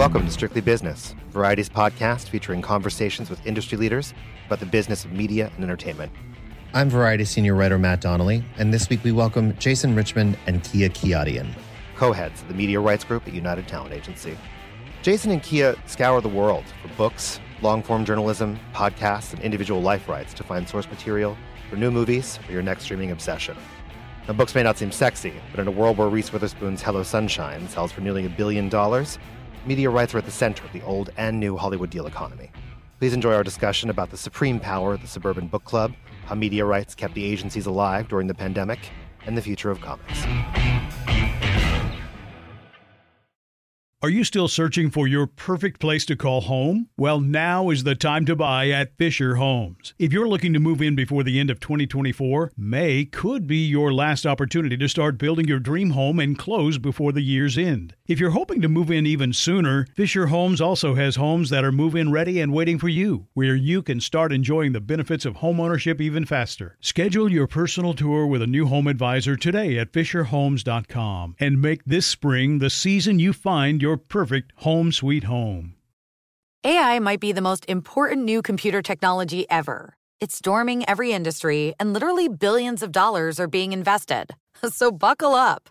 Welcome to Strictly Business, Variety's podcast featuring conversations with industry leaders about the business of media and entertainment. I'm Variety senior writer Matt Donnelly, and this week we welcome Jason Richman and Kia Kiadian, co-heads of the media rights group at United Talent Agency. Jason and Kia scour the world for books, long-form journalism, podcasts, and individual life rights to find source material for new movies or your next streaming obsession. Now, books may not seem sexy, but in a world where Reese Witherspoon's Hello Sunshine sells for nearly a billion dollars, media rights are at the center of the old and new Hollywood deal economy. Please enjoy our discussion about the supreme power of the Suburban Book Club, how media rights kept the agencies alive during the pandemic, and the future of comics. Are you still searching for your perfect place to call home? Well, now is the time to buy at Fisher Homes. If you're looking to move in before the end of 2024, May could be your last opportunity to start building your dream home and close before the year's end. If you're hoping to move in even sooner, Fisher Homes also has homes that are move in ready and waiting for you, where you can start enjoying the benefits of homeownership even faster. Schedule your personal tour with a new home advisor today at FisherHomes.com and make this spring the season you find your your perfect home sweet home. AI might be the most important new computer technology ever. It's storming every industry, and literally billions of dollars are being invested. So buckle up.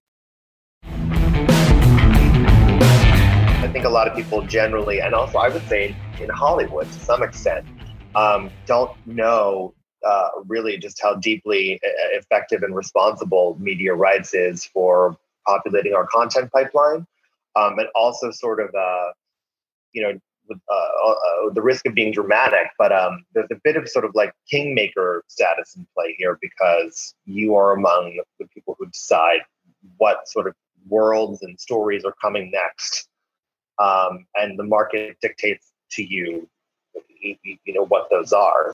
Think a lot of people generally, and also I would say in Hollywood to some extent, um, don't know uh, really just how deeply uh, effective and responsible media rights is for populating our content pipeline, um, and also sort of, uh, you know, uh, uh, the risk of being dramatic, but um, there's a bit of sort of like kingmaker status in play here because you are among the people who decide what sort of worlds and stories are coming next um, and the market dictates to you, you, know, what those are.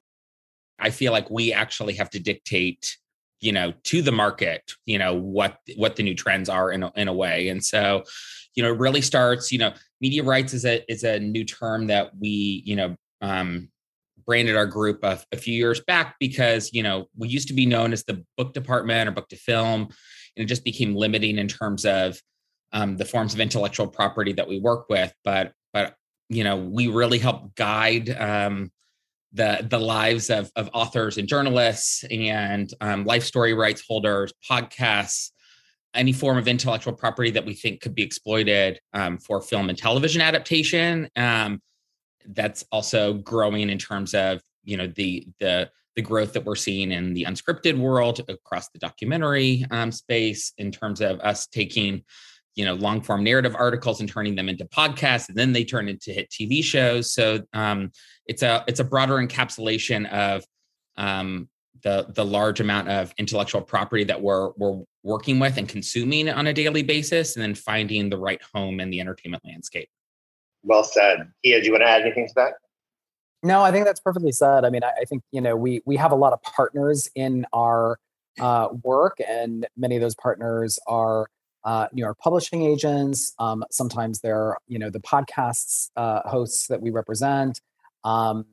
I feel like we actually have to dictate you know to the market you know what what the new trends are in a, in a way and so you know it really starts you know media rights is a is a new term that we you know um branded our group a, a few years back because you know we used to be known as the book department or book to film and it just became limiting in terms of um, the forms of intellectual property that we work with but but you know we really help guide um, the the lives of, of authors and journalists and um, life story rights holders podcasts any form of intellectual property that we think could be exploited um, for film and television adaptation um, that's also growing in terms of you know the the the growth that we're seeing in the unscripted world across the documentary um, space in terms of us taking you know long form narrative articles and turning them into podcasts and then they turn into hit tv shows. So um, it's a it's a broader encapsulation of um, the the large amount of intellectual property that we're we're working with and consuming on a daily basis and then finding the right home in the entertainment landscape. Well said. Kia, do you want to add anything to that? No i think that's perfectly said. I mean i, I think you know we we have a lot of partners in our uh, work and many of those partners are uh, New York publishing agents. Um, sometimes they're, you know, the podcasts uh, hosts that we represent, um,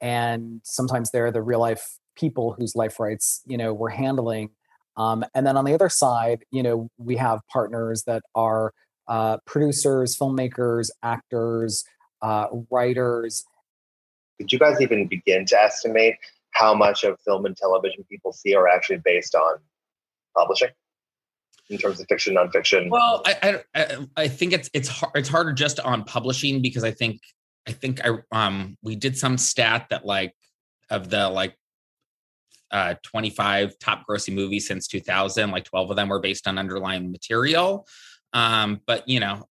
and sometimes they're the real life people whose life rights, you know, we're handling. Um, and then on the other side, you know, we have partners that are uh, producers, filmmakers, actors, uh, writers. Did you guys even begin to estimate how much of film and television people see are actually based on publishing in terms of fiction, nonfiction? Well, I I, I think it's it's hard, it's harder just on publishing because I think I think I um we did some stat that like of the like uh 25 top grossing movies since 2000 like 12 of them were based on underlying material um but you know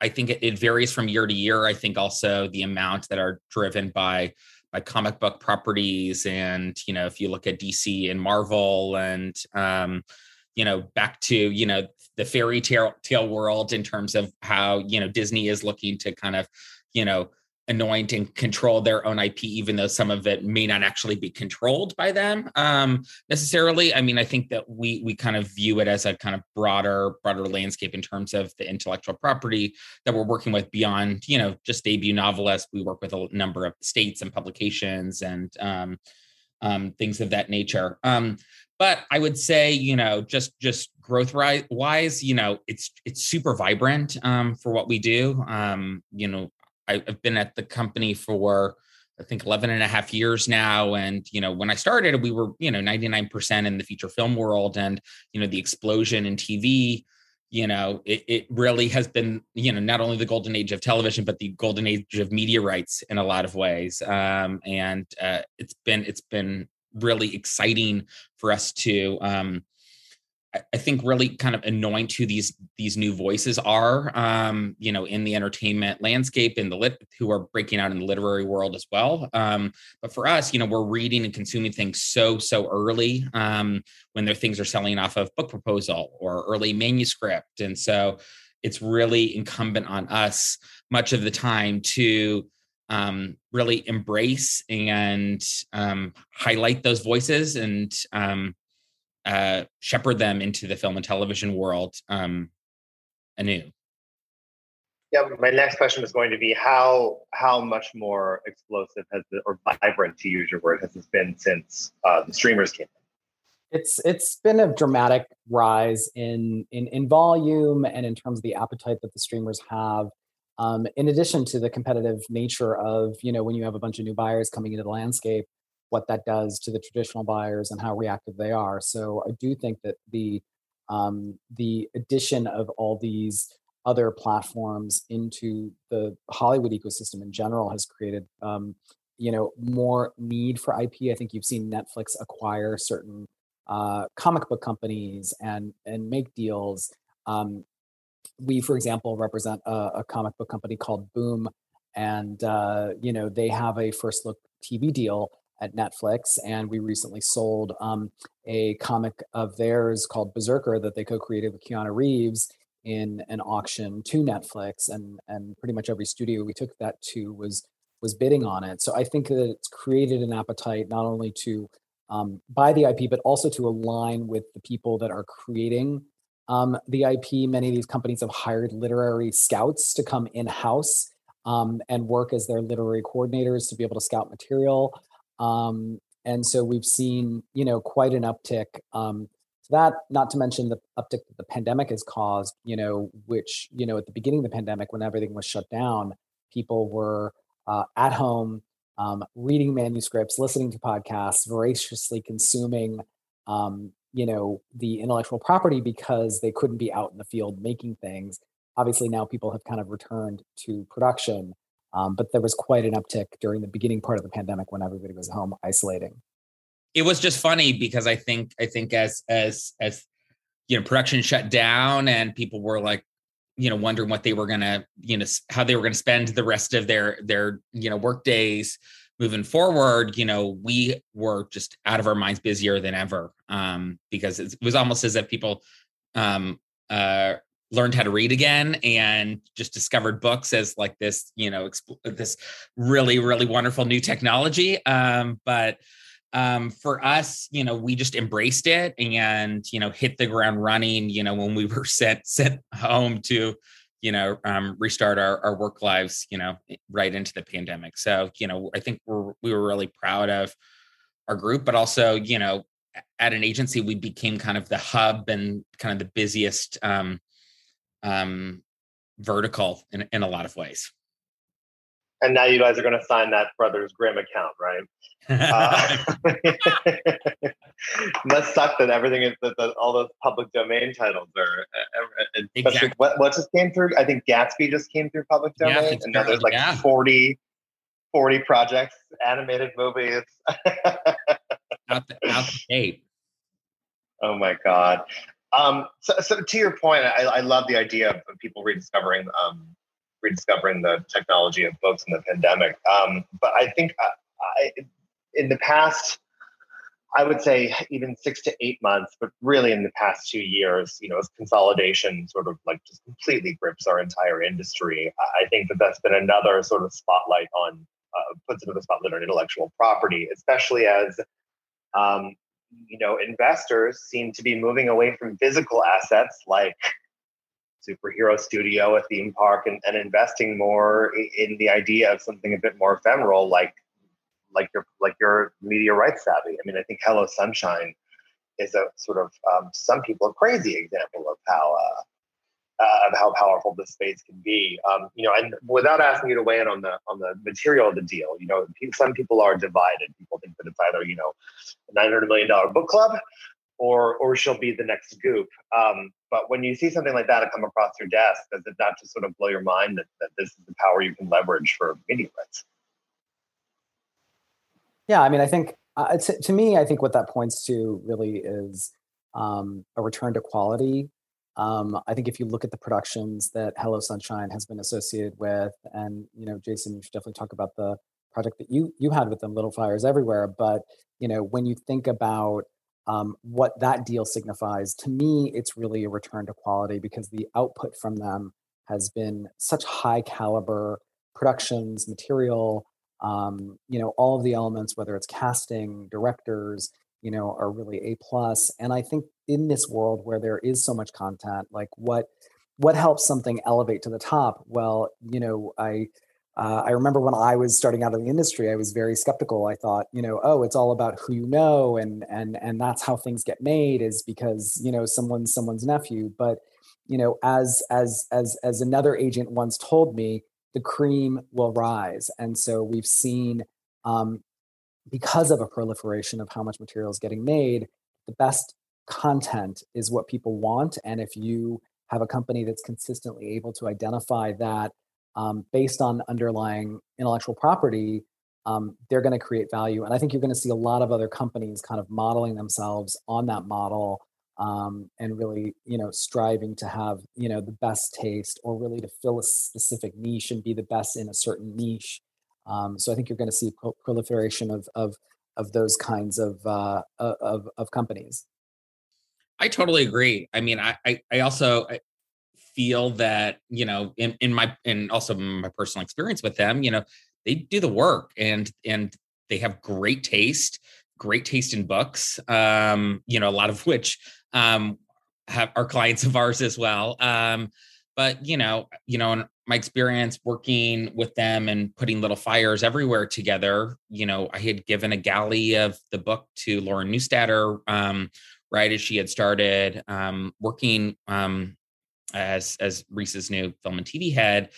I think it, it varies from year to year. I think also the amount that are driven by by comic book properties, and you know, if you look at DC and Marvel, and um, you know, back to you know the fairy tale, tale world in terms of how you know Disney is looking to kind of you know anoint and control their own IP, even though some of it may not actually be controlled by them um, necessarily. I mean, I think that we we kind of view it as a kind of broader broader landscape in terms of the intellectual property that we're working with beyond you know just debut novelists. We work with a number of states and publications and um, um, things of that nature. Um, but I would say, you know, just just growth wise, you know, it's it's super vibrant um, for what we do. Um, you know, I've been at the company for I think 11 and a half years now. And, you know, when I started, we were, you know, 99% in the feature film world and, you know, the explosion in TV, you know, it, it really has been, you know, not only the golden age of television, but the golden age of media rights in a lot of ways. Um, and uh, it's been, it's been really exciting for us to, um, I think really kind of anoint who these these new voices are, um, you know, in the entertainment landscape, in the lit, who are breaking out in the literary world as well. Um, but for us, you know, we're reading and consuming things so so early um, when their things are selling off of book proposal or early manuscript, and so it's really incumbent on us much of the time to um, really embrace and um, highlight those voices and um, uh, shepherd them into the film and television world um, anew. Yeah, my next question was going to be how how much more explosive has the, or vibrant to use your word has this been since uh, the streamers came in? It's it's been a dramatic rise in in in volume and in terms of the appetite that the streamers have. Um, in addition to the competitive nature of you know when you have a bunch of new buyers coming into the landscape, what that does to the traditional buyers and how reactive they are. So I do think that the um, the addition of all these other platforms into the Hollywood ecosystem in general has created um, you know more need for IP. I think you've seen Netflix acquire certain uh, comic book companies and and make deals. Um, we, for example, represent a, a, comic book company called Boom, and uh, you know they have a first look TV deal at Netflix, and we recently sold um, a comic of theirs called BRZRKR that they co-created with Keanu Reeves in an auction to Netflix, and and pretty much every studio we took that to was was bidding on it. So I think that it's created an appetite not only to um, buy the IP, but also to align with the people that are creating um, the IP. Many of these companies have hired literary scouts to come in house um, and work as their literary coordinators to be able to scout material. Um, and so we've seen, you know, quite an uptick. Um, that, not to mention the uptick that the pandemic has caused, you know, which, you know, at the beginning of the pandemic, when everything was shut down, people were uh, at home um, reading manuscripts, listening to podcasts, voraciously consuming, um, you know, the intellectual property because they couldn't be out in the field making things. Obviously, now people have kind of returned to production. Um, but there was quite an uptick during the beginning part of the pandemic when everybody was home isolating. It was just funny because I think I think as as as you know production shut down and people were like you know wondering what they were gonna you know how they were gonna spend the rest of their their you know work days moving forward you know we were just out of our minds busier than ever um because it was almost as if people um uh learned how to read again and just discovered books as like this you know exp- this really really wonderful new technology um but um for us you know we just embraced it and you know hit the ground running you know when we were sent sent home to you know um restart our, our work lives you know right into the pandemic so you know i think we're we were really proud of our group but also you know at an agency, we became kind of the hub and kind of the busiest um, um, vertical in, in a lot of ways. And now you guys are going to sign that Brothers Grimm account, right? uh, that sucks that everything is that, all those public domain titles are. Uh, uh, exactly. what, what just came through? I think Gatsby just came through public domain, yeah, and now there's like yeah. 40, 40 projects, animated movies. out the, out the gate. Oh my god. Um, so, so to your point, I, I love the idea of people rediscovering um, rediscovering the technology of books in the pandemic. Um, but I think I, I, in the past, I would say even six to eight months, but really in the past two years, you know, as consolidation sort of like just completely grips our entire industry, I think that that's been another sort of spotlight on, uh, puts another spotlight on intellectual property, especially as um, you know, investors seem to be moving away from physical assets like superhero studio, a theme park, and, and investing more in the idea of something a bit more ephemeral, like like your like your media rights savvy. I mean, I think Hello Sunshine is a sort of um, some people a crazy example of how uh, uh, of how powerful this space can be. Um, you know, and without asking you to weigh in on the on the material of the deal, you know, some people are divided. People think that it's either you know, nine hundred million dollar book club, or or she'll be the next Goop. Um, but when you see something like that come across your desk, does it not just sort of blow your mind that, that this is the power you can leverage for media rights? Yeah, I mean, I think uh, to, to me, I think what that points to really is um, a return to quality um, I think if you look at the productions that Hello Sunshine has been associated with, and you know, Jason, you should definitely talk about the project that you you had with them, Little Fires Everywhere. But you know, when you think about um, what that deal signifies, to me, it's really a return to quality because the output from them has been such high caliber productions, material, um, you know, all of the elements, whether it's casting, directors, you know, are really a plus. And I think in this world where there is so much content like what what helps something elevate to the top well you know i uh, i remember when i was starting out in the industry i was very skeptical i thought you know oh it's all about who you know and and and that's how things get made is because you know someone's someone's nephew but you know as as as as another agent once told me the cream will rise and so we've seen um, because of a proliferation of how much material is getting made the best content is what people want. And if you have a company that's consistently able to identify that um, based on underlying intellectual property, um, they're going to create value. And I think you're going to see a lot of other companies kind of modeling themselves on that model um, and really, you know, striving to have, you know, the best taste or really to fill a specific niche and be the best in a certain niche. Um, so I think you're going to see pro- proliferation of, of, of those kinds of, uh, of, of companies. I totally agree. I mean, I I, I also feel that you know in in my and also my personal experience with them, you know, they do the work and and they have great taste, great taste in books. Um, you know, a lot of which um have are clients of ours as well. Um, but you know, you know, in my experience working with them and putting little fires everywhere together, you know, I had given a galley of the book to Lauren Neustadter um, right as she had started um, working um, as as Reese's new film and TV head.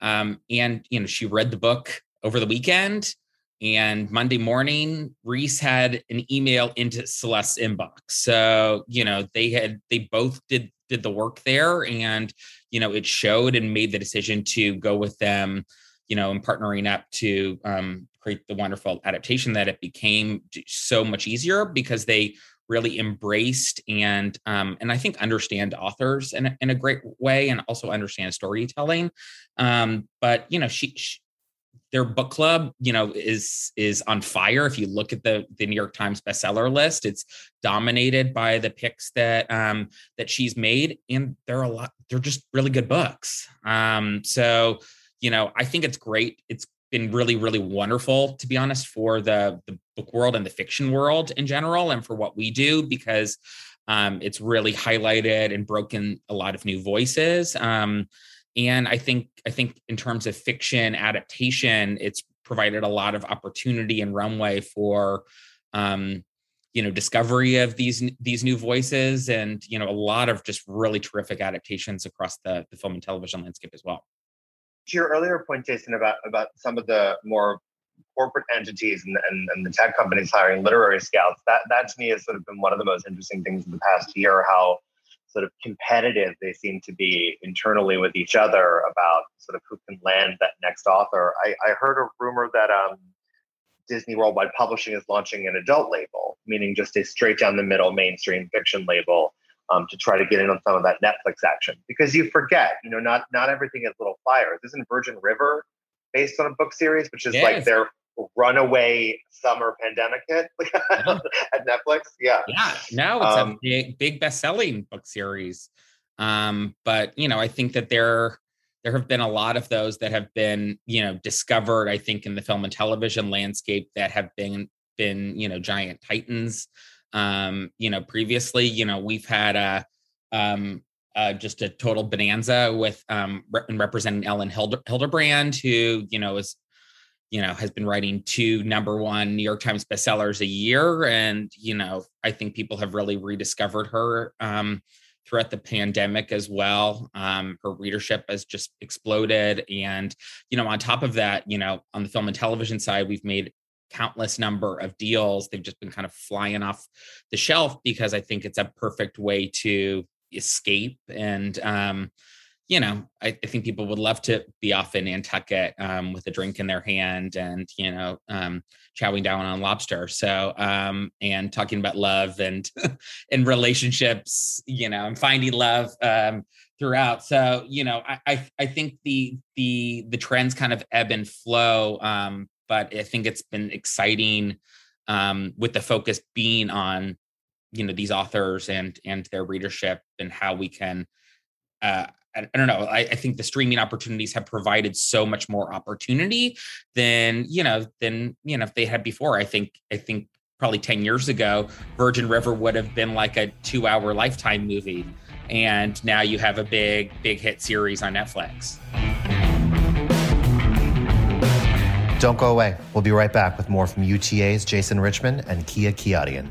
Um, and you know, she read the book over the weekend. And Monday morning, Reese had an email into Celeste's inbox. So, you know, they had they both did did the work there and you know it showed and made the decision to go with them you know and partnering up to um, create the wonderful adaptation that it became so much easier because they really embraced and um, and I think understand authors in a, in a great way and also understand storytelling. Um, but you know, she, she their book club you know is is on fire. If you look at the the new york times bestseller list it's dominated by the picks that um that she's made and they're a lot they're just really good books. Um so you know i think it's great. It's been really really wonderful to be honest for the the book world and the fiction world in general and for what we do because um, it's really highlighted and broken a lot of new voices. Um, and i think i think in terms of fiction adaptation it's provided a lot of opportunity and runway for um, you know discovery of these these new voices and you know a lot of just really terrific adaptations across the, the film and television landscape as well. To your earlier point jason about about some of the more corporate entities and, and, and the tech companies hiring literary scouts that that to me has sort of been one of the most interesting things in the past year how sort of competitive they seem to be internally with each other about sort of who can land that next author i, I heard a rumor that um, Disney Worldwide Publishing is launching an adult label, meaning just a straight down the middle mainstream fiction label um, to try to get in on some of that Netflix action. Because you forget, you know, not not everything is little fires. Isn't Virgin River based on a book series, which is yes. like their runaway summer pandemic hit yeah. at Netflix? Yeah. Yeah. Now it's um, a big, big best selling book series. Um, but you know, I think that they're there have been a lot of those that have been you know discovered i think in the film and television landscape that have been been you know giant titans um you know previously you know we've had a um uh, just a total bonanza with um re- representing Elin Hilder- Hilderbrand, who you know is you know has been writing two number one New York Times bestsellers a year, and you know I think people have really rediscovered her. Um, throughout the pandemic as well. Um, her readership has just exploded. And, you know, on top of that, you know, on the film and television side, we've made countless number of deals. They've just been kind of flying off the shelf because I think it's a perfect way to escape and um, you know, I, I, think people would love to be off in Nantucket um, with a drink in their hand and, you know, um, chowing down on lobster. So, um, and talking about love and, and relationships, you know, and finding love um, throughout. So, you know, I, I, I, think the, the, the trends kind of ebb and flow. Um, but I think it's been exciting um, with the focus being on, you know, these authors and, and their readership and how we can, uh, I, don't know. I, I, think the streaming opportunities have provided so much more opportunity than you know than you know if they had before. I think I think probably ten years ago, Virgin River would have been like a two-hour Lifetime movie, and now you have a big big hit series on Netflix. Don't go away. We'll be right back with more from UTA's Jason Richman and Kia Kiadian.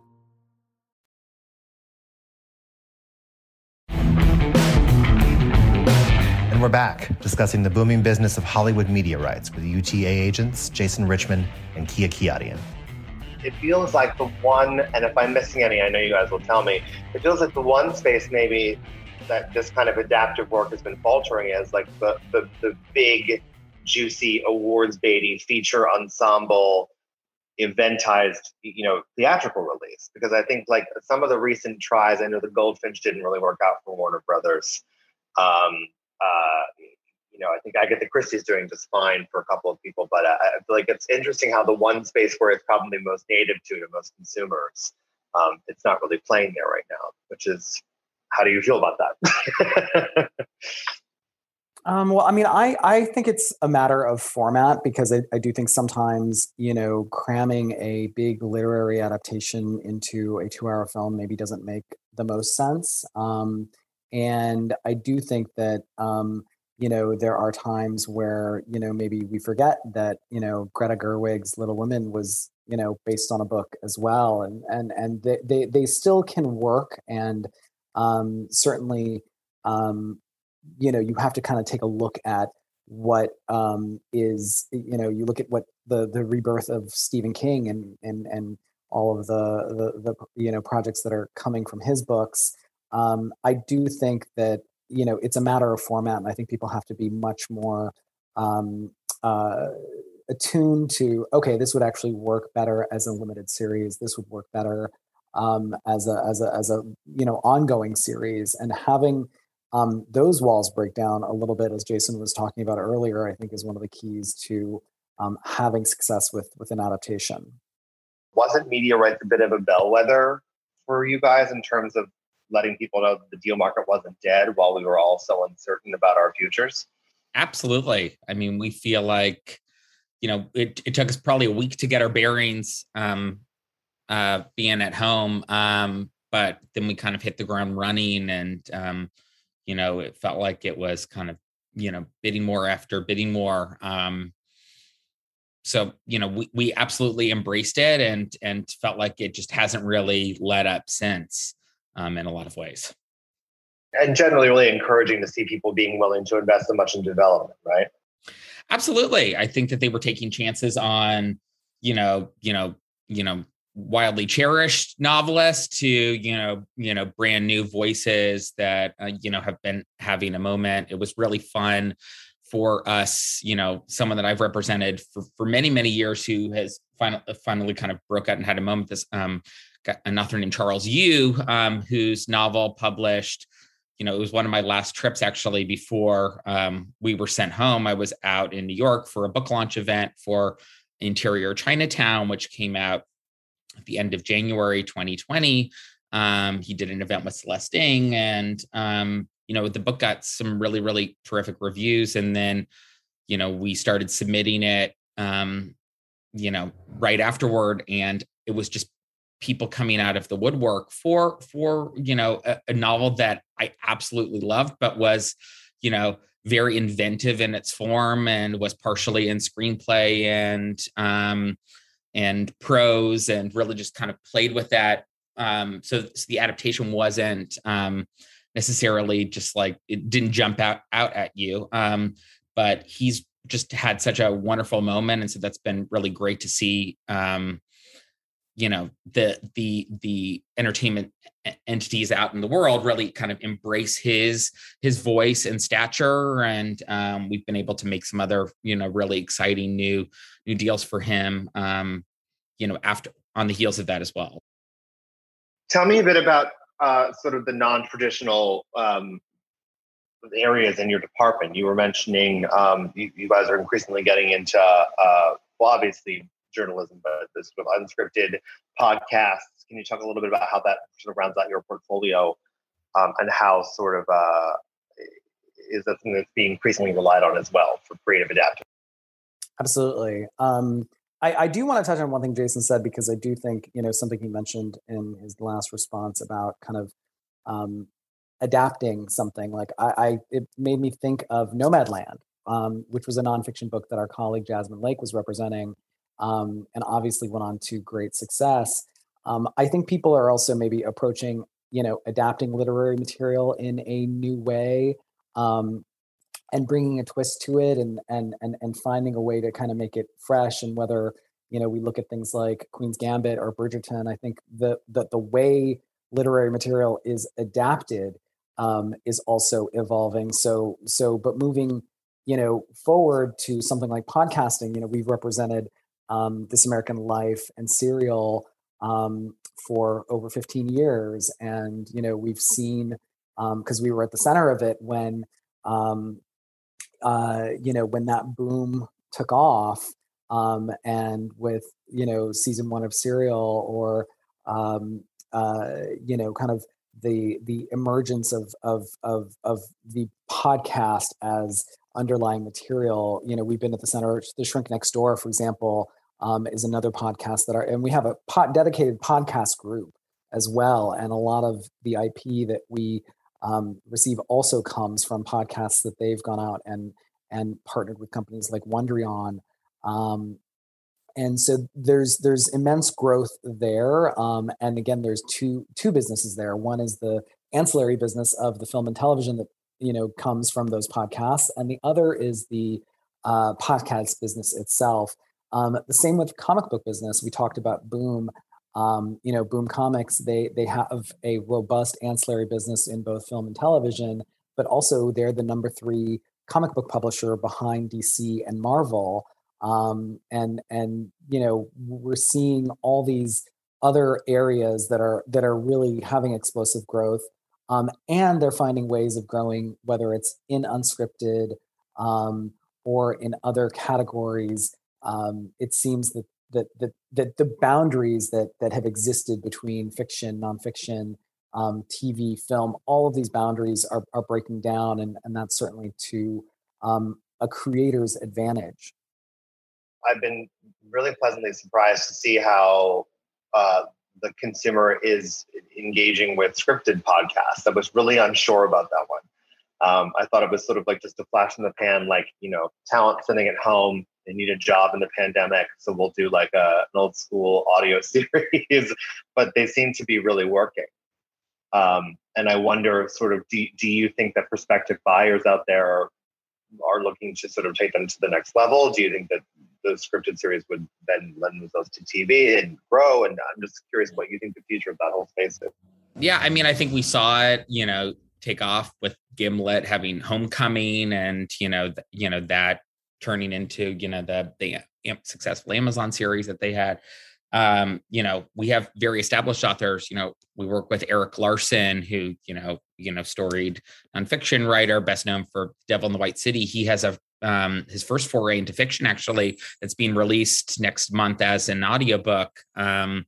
We're back discussing the booming business of Hollywood media rights with UTA agents Jason Richman and Kia Kiadian. It feels like the one, and if I'm missing any, I know you guys will tell me. It feels like the one space maybe that this kind of adaptive work has been faltering is like the the, the big, juicy awards baity feature ensemble eventized, you know, theatrical release. Because I think like some of the recent tries, I know the Goldfinch didn't really work out for Warner Brothers. Um, uh, you know, I think Agatha Christie's doing just fine for a couple of people, but I, I feel like it's interesting how the one space where it's probably most native to to most consumers, um, it's not really playing there right now. Which is, how do you feel about that? Um, well, I mean, I, I think it's a matter of format because I, I do think sometimes, you know, cramming a big literary adaptation into a two hour film maybe doesn't make the most sense. Um, and I do think that, um, you know, there are times where, you know, maybe we forget that, you know, Greta Gerwig's Little Women was, you know, based on a book as well. And, and, and they, they, they still can work. And um, certainly, um, you know you have to kind of take a look at what um, is you know you look at what the the rebirth of Stephen King and and and all of the the, the you know projects that are coming from his books. Um, I do think that you know it's a matter of format, and I think people have to be much more um, uh, attuned to okay, this would actually work better as a limited series. This would work better um, as a as a as a you know ongoing series, and having um, those walls break down a little bit, as Jason was talking about earlier. I think is one of the keys to um, having success with with an adaptation. Wasn't media rights a bit of a bellwether for you guys in terms of letting people know that the deal market wasn't dead while we were all so uncertain about our futures? Absolutely. I mean, we feel like, you know, it, it took us probably a week to get our bearings um, uh, being at home. Um, but then we kind of hit the ground running and um, you know it felt like it was kind of you know bidding more after bidding more um so you know we, we absolutely embraced it and and felt like it just hasn't really let up since um in a lot of ways. And generally really encouraging to see people being willing to invest so much in development right? Absolutely. I think that they were taking chances on you know you know you know wildly cherished novelists to you know you know brand new voices that uh, you know have been having a moment. It was really fun for us you know someone that i've represented for, for many many years who has finally finally kind of broke out and had a moment this um an author named charles yu um whose novel published you know it was one of my last trips actually before um we were sent home i was out in new york for a book launch event for interior chinatown which came out at the end of January 2020. Um, he did an event with Celeste Ng, and um, you know the book got some really really terrific reviews. And then you know we started submitting it, um, you know, right afterward, and it was just people coming out of the woodwork for for you know a, a novel that I absolutely loved, but was you know very inventive in its form and was partially in screenplay and um and prose and really just kind of played with that. Um, so, so the adaptation wasn't um, necessarily just like it didn't jump out out at you. Um, but he's just had such a wonderful moment, and so that's been really great to see. Um, you know the the the entertainment entities out in the world really kind of embrace his his voice and stature and um, we've been able to make some other you know really exciting new new deals for him um, you know after on the heels of that as well. Tell me a bit about uh, sort of the non-traditional um, areas in your department. You were mentioning um, you, you, guys are increasingly getting into uh, well obviously journalism but this sort of unscripted podcasts. Can you talk a little bit about how that sort of rounds out your portfolio um, and how sort of uh, is that something that's being increasingly relied on as well for creative adaptation? Absolutely. Um, I, I do want to touch on one thing Jason said because I do think you know something he mentioned in his last response about kind of um, adapting something. Like I, I, it made me think of Nomadland, um, which was a nonfiction book that our colleague Jasmine Lake was representing, um, and obviously went on to great success. Um, I think people are also maybe approaching you know adapting literary material in a new way um, and bringing a twist to it and and and and finding a way to kind of make it fresh and whether you know we look at things like Queen's Gambit or Bridgerton I think that the the way literary material is adapted um, is also evolving so so but moving you know forward to something like podcasting you know we've represented um, this American Life and Serial um, for over 15 years and you know we've seen because um, we were at the center of it when um, uh, you know, when that boom took off, um, and with you know season one of Serial or um, uh, you know kind of the the emergence of of of of the podcast as underlying material. You know, we've been at the center. The Shrink Next Door, for example, um, is another podcast that are, and we have a dedicated podcast group as well. And a lot of the IP that we um, receive also comes from podcasts that they've gone out and and partnered with companies like Wondery on. Um, and so there's there's immense growth there. Um, and again, there's two two businesses there. One is the ancillary business of the film and television that you know comes from those podcasts, and the other is the uh, podcast business itself. Um, the same with comic book business. We talked about Boom. Um, you know, Boom Comics. They they have a robust ancillary business in both film and television, but also they're the number three comic book publisher behind DC and Marvel. Um, and and you know we're seeing all these other areas that are that are really having explosive growth um, and they're finding ways of growing whether it's in unscripted um, or in other categories um, it seems that, that that that the boundaries that that have existed between fiction nonfiction um, tv film all of these boundaries are, are breaking down and, and that's certainly to um, a creator's advantage i've been really pleasantly surprised to see how uh, the consumer is engaging with scripted podcasts. I was really unsure about that one. Um, I thought it was sort of like just a flash in the pan, like, you know, talent sitting at home, they need a job in the pandemic. So we'll do like a, an old school audio series, but they seem to be really working. Um, and I wonder, sort of, do, do you think that prospective buyers out there are, are looking to sort of take them to the next level? Do you think that the scripted series would then lend themselves to TV and grow. And I'm just curious what you think the future of that whole space is. Yeah, I mean, I think we saw it, you know, take off with Gimlet having Homecoming, and you know, th- you know that turning into you know the the successful Amazon series that they had. Um, you know, we have very established authors. You know, we work with Erik Larson, who you know, you know, storied nonfiction writer, best known for Devil in the White City. He has a um, his first foray into fiction, actually, that's being released next month as an audiobook. Um,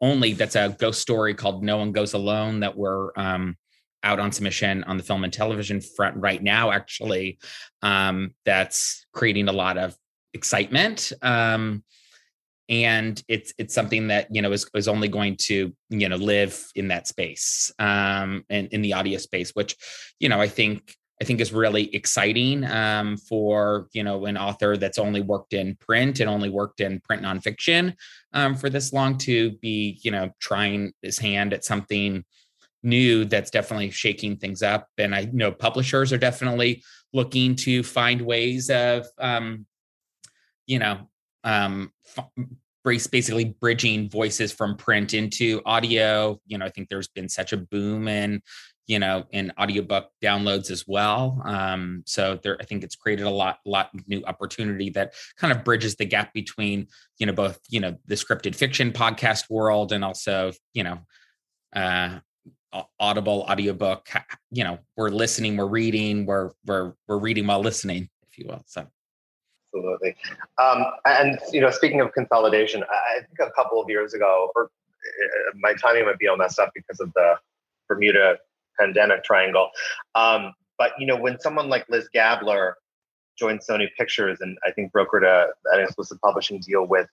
only that's a ghost story called No One Goes Alone that we're um, out on submission on the film and television front right now, actually. Um, that's creating a lot of excitement. Um, and it's it's something that you know is, is only going to you know live in that space um and in the audio space which you know i think I think is really exciting um, for you know an author that's only worked in print and only worked in print nonfiction um, for this long to be you know trying his hand at something new that's definitely shaking things up. And I know publishers are definitely looking to find ways of um, you know um, basically bridging voices from print into audio. You know, I think there's been such a boom in you know, in audiobook downloads as well. Um, so there, I think it's created a lot, lot new opportunity that kind of bridges the gap between, you know, both, you know, the scripted fiction podcast world and also, you know, uh, audible audiobook you know we're listening we're reading we're we're we're reading while listening if you will so absolutely um, and you know speaking of consolidation i think a couple of years ago or uh, my timing might be all messed up because of the bermuda pandemic triangle. Um, but you know, when someone like Liz Gabler joined Sony Pictures and I think brokered a, an exclusive publishing deal with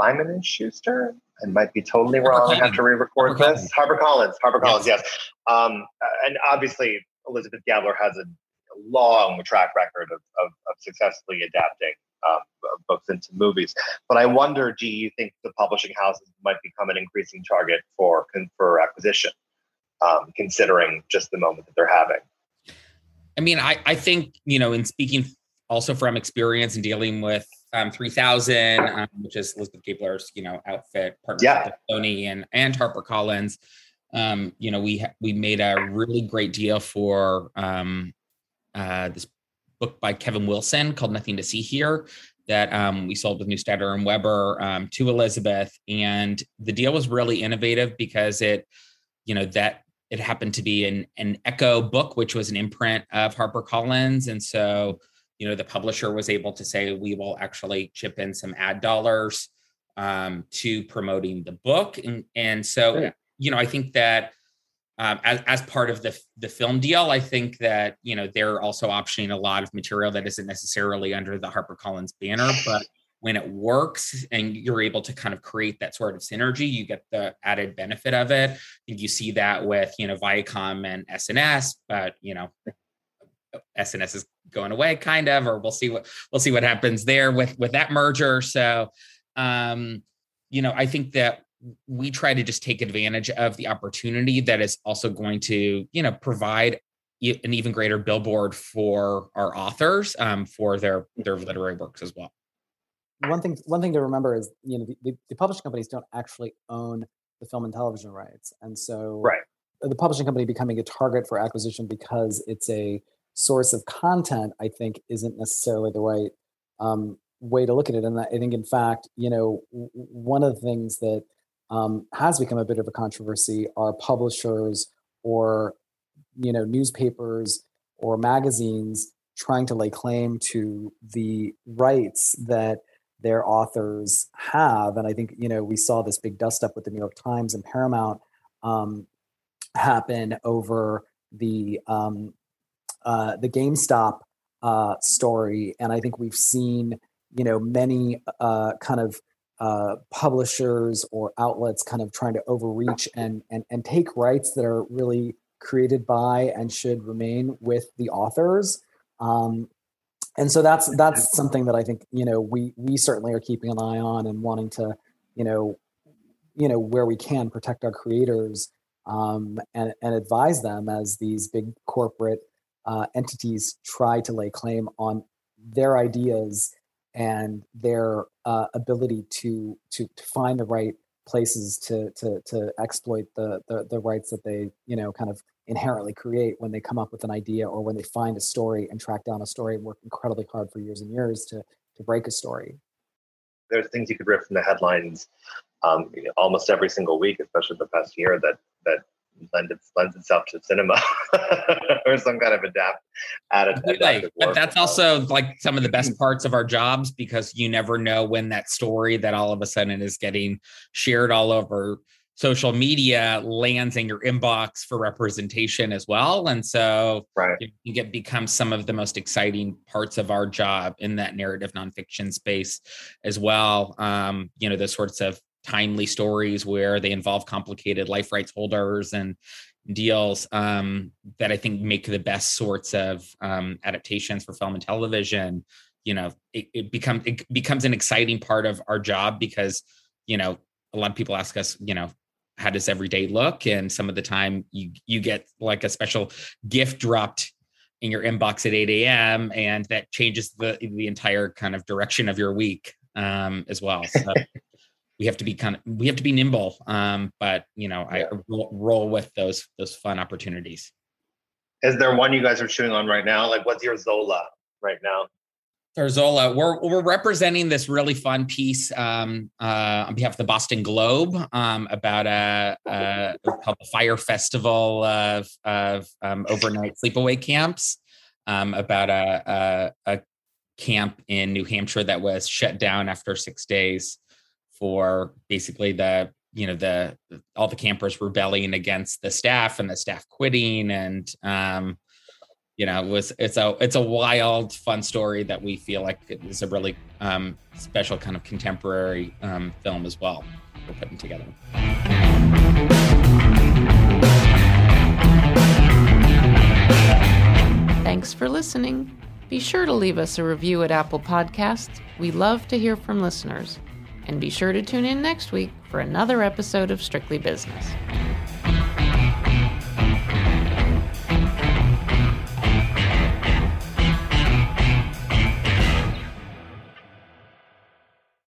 Simon and Schuster, I might be totally wrong. I have to re-record Harper this. Harper Collins. Harper Collins. Yes. yes. Um, and obviously, Elizabeth Gabler has a long track record of, of, of successfully adapting um, books into movies. But I wonder, do you think the publishing houses might become an increasing target for for acquisition? um, considering just the moment that they're having. I mean, I, I think, you know, in speaking also from experience and dealing with um, 3000, um, which is Elizabeth Gabler's, you know, outfit partner yeah. with Sony and, and HarperCollins, um, you know, we, ha- we made a really great deal for um, uh, this book by Kevin Wilson called Nothing to See Here that um, we sold with Neustadter and Weber um, to Elizabeth. And the deal was really innovative because it, you know, that it happened to be an, an Ecco book, which was an imprint of HarperCollins. And so, you know, the publisher was able to say, we will actually chip in some ad dollars um, to promoting the book. And, and so, yeah. you know, I think that um, as, as part of the the film deal, I think that you know they're also optioning a lot of material that isn't necessarily under the HarperCollins banner, but when it works and you're able to kind of create that sort of synergy, you get the added benefit of it. Think you see that with you know Viacom and S&S, but you know S&S is going away, kind of, or we'll see what we'll see what happens there with with that merger. So, um, you know, I think that we try to just take advantage of the opportunity that is also going to, you know, provide an even greater billboard for our authors um, for their their literary works as well. One thing, one thing to remember is, you know, the, the publishing companies don't actually own the film and television rights, and so right. the publishing company becoming a target for acquisition because it's a source of content, I think, isn't necessarily the right um, way to look at it. And I think, in fact, you know, one of the things that um, has become a bit of a controversy are publishers or, you know, newspapers or magazines trying to lay claim to the rights that their authors have. And I think, you know, we saw this big dust up with the New York Times and Paramount um, happen over the um, uh, the GameStop uh, story, and I think we've seen you know many uh, kind of uh, publishers or outlets kind of trying to overreach and and and take rights that are really created by and should remain with the authors. Um, and so that's that's something that I think you know we we certainly are keeping an eye on and wanting to you know you know where we can protect our creators um, and and advise them as these big corporate uh, entities try to lay claim on their ideas and their uh, ability to, to to find the right places to to to exploit the, the the rights that they you know kind of inherently create when they come up with an idea or when they find a story and track down a story and work incredibly hard for years and years to to break a story. There's things you could rip from the headlines um, almost every single week especially the past year that that lend lends itself to cinema or some kind of adapt added. but that's also like some of the best parts of our jobs because you never know when that story that all of a sudden is getting shared all over social media lands in your inbox for representation as well and so right. you get become some of the most exciting parts of our job in that narrative nonfiction space as well um, you know the sorts of timely stories where they involve complicated life rights holders and deals um, that I think make the best sorts of um, adaptations for film and television. You know, it, it becomes it becomes an exciting part of our job because you know a lot of people ask us, you know, how does every day look? And some of the time you you get like a special gift dropped in your inbox at 8 a.m. and that changes the the entire kind of direction of your week um, as well. So we have to be kind of we have to be nimble um, but you know yeah. i roll, with those those fun opportunities is there one you guys are shooting on right now like what's your zola right now Zola, we're we're representing this really fun piece um, uh, on behalf of the Boston Globe um, about a, a called the Fyre Festival of of um, overnight sleepaway camps. Um, about a, a, a camp in New Hampshire that was shut down after six days for basically the you know the all the campers rebelling against the staff and the staff quitting and um you know it was it's a it's a wild fun story that we feel like is a really um special kind of contemporary um film as well we're putting together. Thanks for listening. Be sure to leave us a review at apple podcasts. We love to hear from listeners and be sure to tune in next week for another episode of Strictly Business.